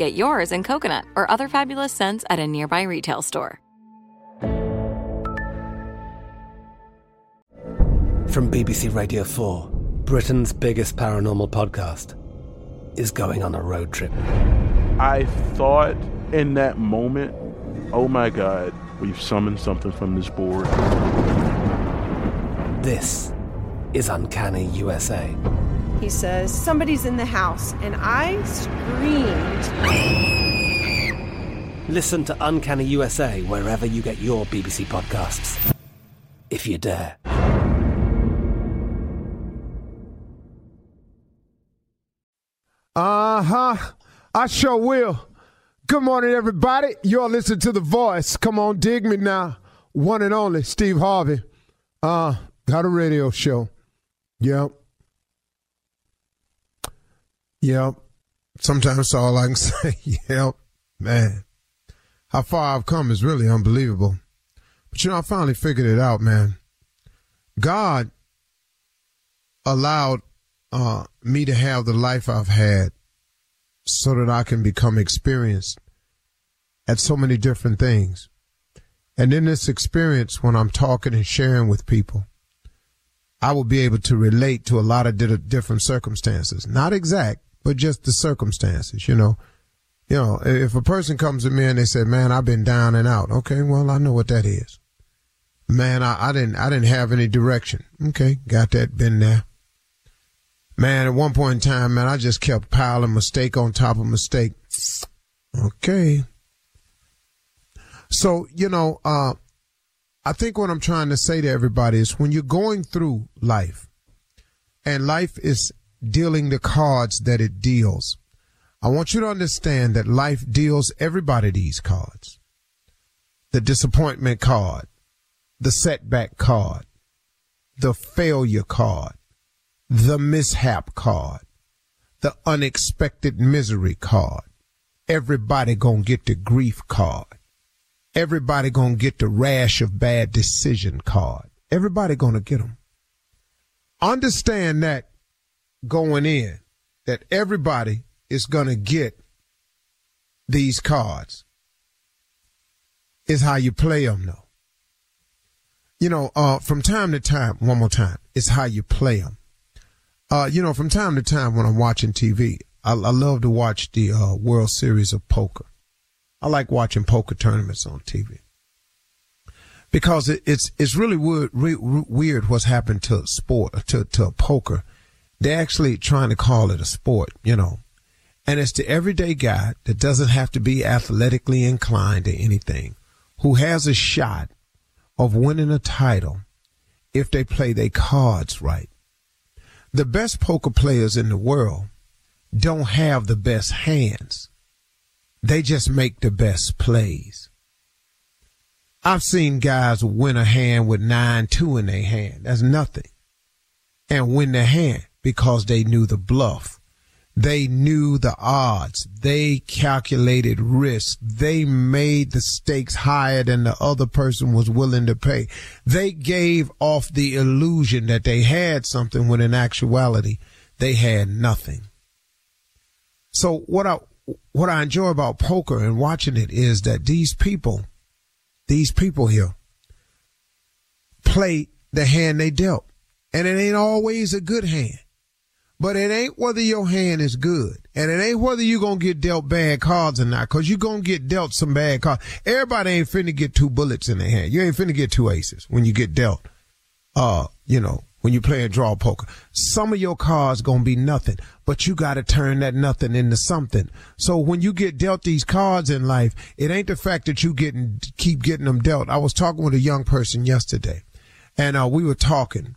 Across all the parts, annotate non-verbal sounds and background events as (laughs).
Get yours in coconut or other fabulous scents at a nearby retail store. From BBC Radio 4, Britain's biggest paranormal podcast is going on a road trip. I thought in that moment, oh my God, we've summoned something from this board. This is Uncanny USA. He says, Somebody's in the house, and I screamed. Listen to Uncanny USA wherever you get your BBC podcasts, if you dare. Uh huh. I sure will. Good morning, everybody. You're listening to The Voice. Come on, dig me now. One and only Steve Harvey. Uh, got a radio show. Yep. Yep. Sometimes all I can (laughs) say. yep. Man. How far I've come is really unbelievable. But you know, I finally figured it out, man. God allowed uh, me to have the life I've had so that I can become experienced at so many different things. And in this experience, when I'm talking and sharing with people, I will be able to relate to a lot of di- different circumstances. Not exact, but just the circumstances, you know. You know, if a person comes to me and they say, man, I've been down and out. Okay, well, I know what that is. Man, I, I didn't, I didn't have any direction. Okay, got that, been there. Man, at one point in time, man, I just kept piling mistake on top of mistake. Okay. So, you know, uh, I think what I'm trying to say to everybody is when you're going through life and life is dealing the cards that it deals, I want you to understand that life deals everybody these cards. The disappointment card, the setback card, the failure card, the mishap card, the unexpected misery card. Everybody gonna get the grief card. Everybody gonna get the rash of bad decision card. Everybody gonna get them. Understand that going in, that everybody is gonna get these cards. Is how you play them though. You know, uh, from time to time, one more time, it's how you play them. Uh, you know, from time to time when I'm watching TV, I, I love to watch the uh, World Series of Poker. I like watching poker tournaments on TV because it, it's it's really weird, re, weird what's happened to sport to to poker. They're actually trying to call it a sport, you know, and it's the everyday guy that doesn't have to be athletically inclined to anything, who has a shot of winning a title if they play their cards right. The best poker players in the world don't have the best hands. They just make the best plays. I've seen guys win a hand with nine two in their hand. That's nothing. And win the hand because they knew the bluff. They knew the odds. They calculated risk. They made the stakes higher than the other person was willing to pay. They gave off the illusion that they had something when in actuality they had nothing. So what I what I enjoy about poker and watching it is that these people, these people here, play the hand they dealt. And it ain't always a good hand. But it ain't whether your hand is good. And it ain't whether you're going to get dealt bad cards or not, because you're going to get dealt some bad cards. Everybody ain't finna get two bullets in their hand. You ain't finna get two aces when you get dealt, uh, you know, when you play a draw poker. Some of your cards to be nothing, but you got to turn that nothing into something. So when you get dealt these cards in life, it ain't the fact that you getting, keep getting them dealt. I was talking with a young person yesterday and, uh, we were talking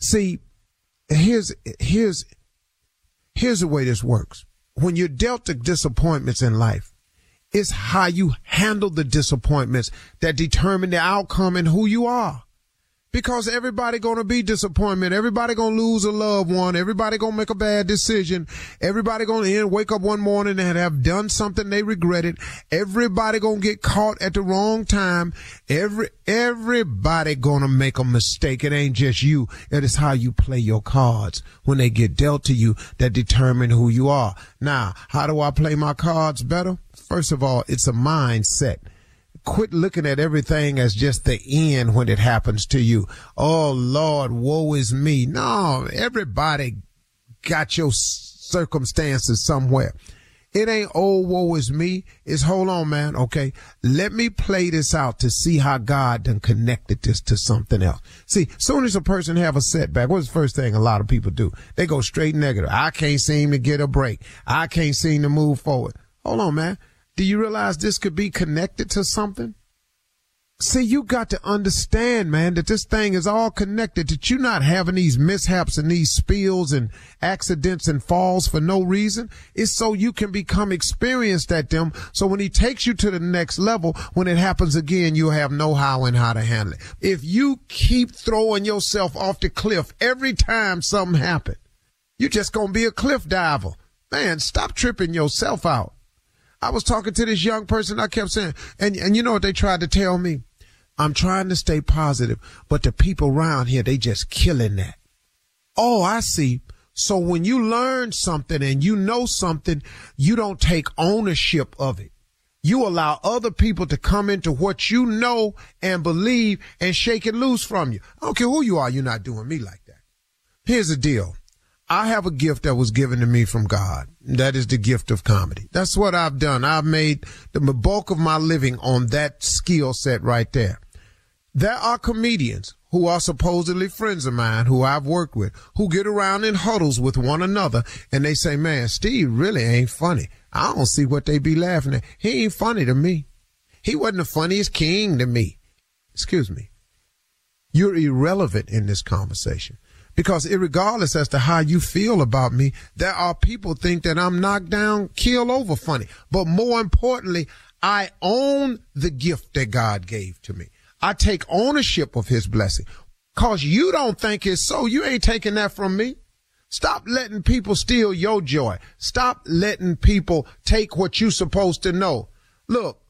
See, here's here's here's the way this works. When you're dealt the disappointments in life, it's how you handle the disappointments that determine the outcome and who you are because everybody gonna be disappointment. Everybody gonna lose a loved one. Everybody gonna make a bad decision. Everybody gonna end, wake up one morning and have done something they regretted. Everybody gonna get caught at the wrong time. Every, everybody gonna make a mistake. It ain't just you. It is how you play your cards when they get dealt to you that determine who you are. Now, how do I play my cards better? First of all, it's a mindset quit looking at everything as just the end when it happens to you. Oh Lord, woe is me. No, everybody got your circumstances somewhere. It ain't oh woe is me. It's hold on, man. Okay. Let me play this out to see how God done connected this to something else. See, soon as a person have a setback, what's the first thing a lot of people do? They go straight negative. I can't seem to get a break. I can't seem to move forward. Hold on, man. Do you realize this could be connected to something? See, you got to understand, man, that this thing is all connected, that you're not having these mishaps and these spills and accidents and falls for no reason. It's so you can become experienced at them. So when he takes you to the next level, when it happens again, you'll have know how and how to handle it. If you keep throwing yourself off the cliff every time something happens, you're just going to be a cliff diver. Man, stop tripping yourself out. I was talking to this young person. I kept saying, and, and you know what they tried to tell me? I'm trying to stay positive, but the people around here, they just killing that. Oh, I see. So when you learn something and you know something, you don't take ownership of it. You allow other people to come into what you know and believe and shake it loose from you. I don't care who you are. You're not doing me like that. Here's the deal. I have a gift that was given to me from God. That is the gift of comedy. That's what I've done. I've made the bulk of my living on that skill set right there. There are comedians who are supposedly friends of mine who I've worked with who get around in huddles with one another and they say, man, Steve really ain't funny. I don't see what they be laughing at. He ain't funny to me. He wasn't the funniest king to me. Excuse me. You're irrelevant in this conversation. Because regardless as to how you feel about me, there are people think that I'm knocked down, kill over funny. But more importantly, I own the gift that God gave to me. I take ownership of his blessing. Cause you don't think it's so. You ain't taking that from me. Stop letting people steal your joy. Stop letting people take what you're supposed to know. Look,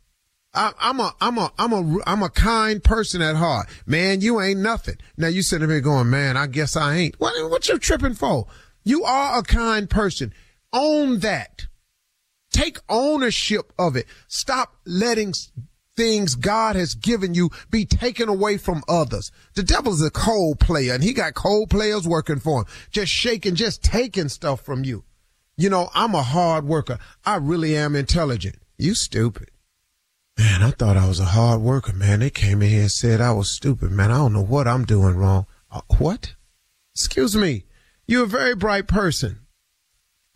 I, am a, I'm a, I'm a, I'm a kind person at heart. Man, you ain't nothing. Now you sitting here going, man, I guess I ain't. What, what you tripping for? You are a kind person. Own that. Take ownership of it. Stop letting things God has given you be taken away from others. The devil's a cold player and he got cold players working for him, just shaking, just taking stuff from you. You know, I'm a hard worker. I really am intelligent. You stupid. Man, I thought I was a hard worker, man. They came in here and said I was stupid, man. I don't know what I'm doing wrong. Uh, what? Excuse me. You're a very bright person.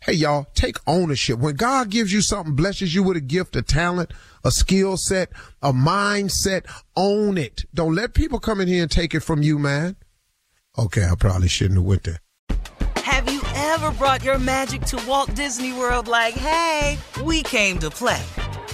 Hey, y'all, take ownership. When God gives you something, blesses you with a gift, a talent, a skill set, a mindset, own it. Don't let people come in here and take it from you, man. Okay, I probably shouldn't have went there. Have you ever brought your magic to Walt Disney World like, hey, we came to play?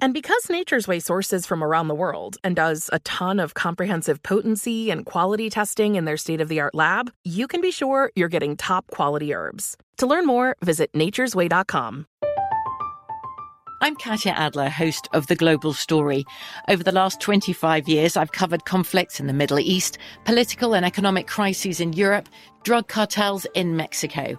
And because Nature's Way sources from around the world and does a ton of comprehensive potency and quality testing in their state of the art lab, you can be sure you're getting top quality herbs. To learn more, visit nature'sway.com. I'm Katya Adler, host of The Global Story. Over the last 25 years, I've covered conflicts in the Middle East, political and economic crises in Europe, drug cartels in Mexico.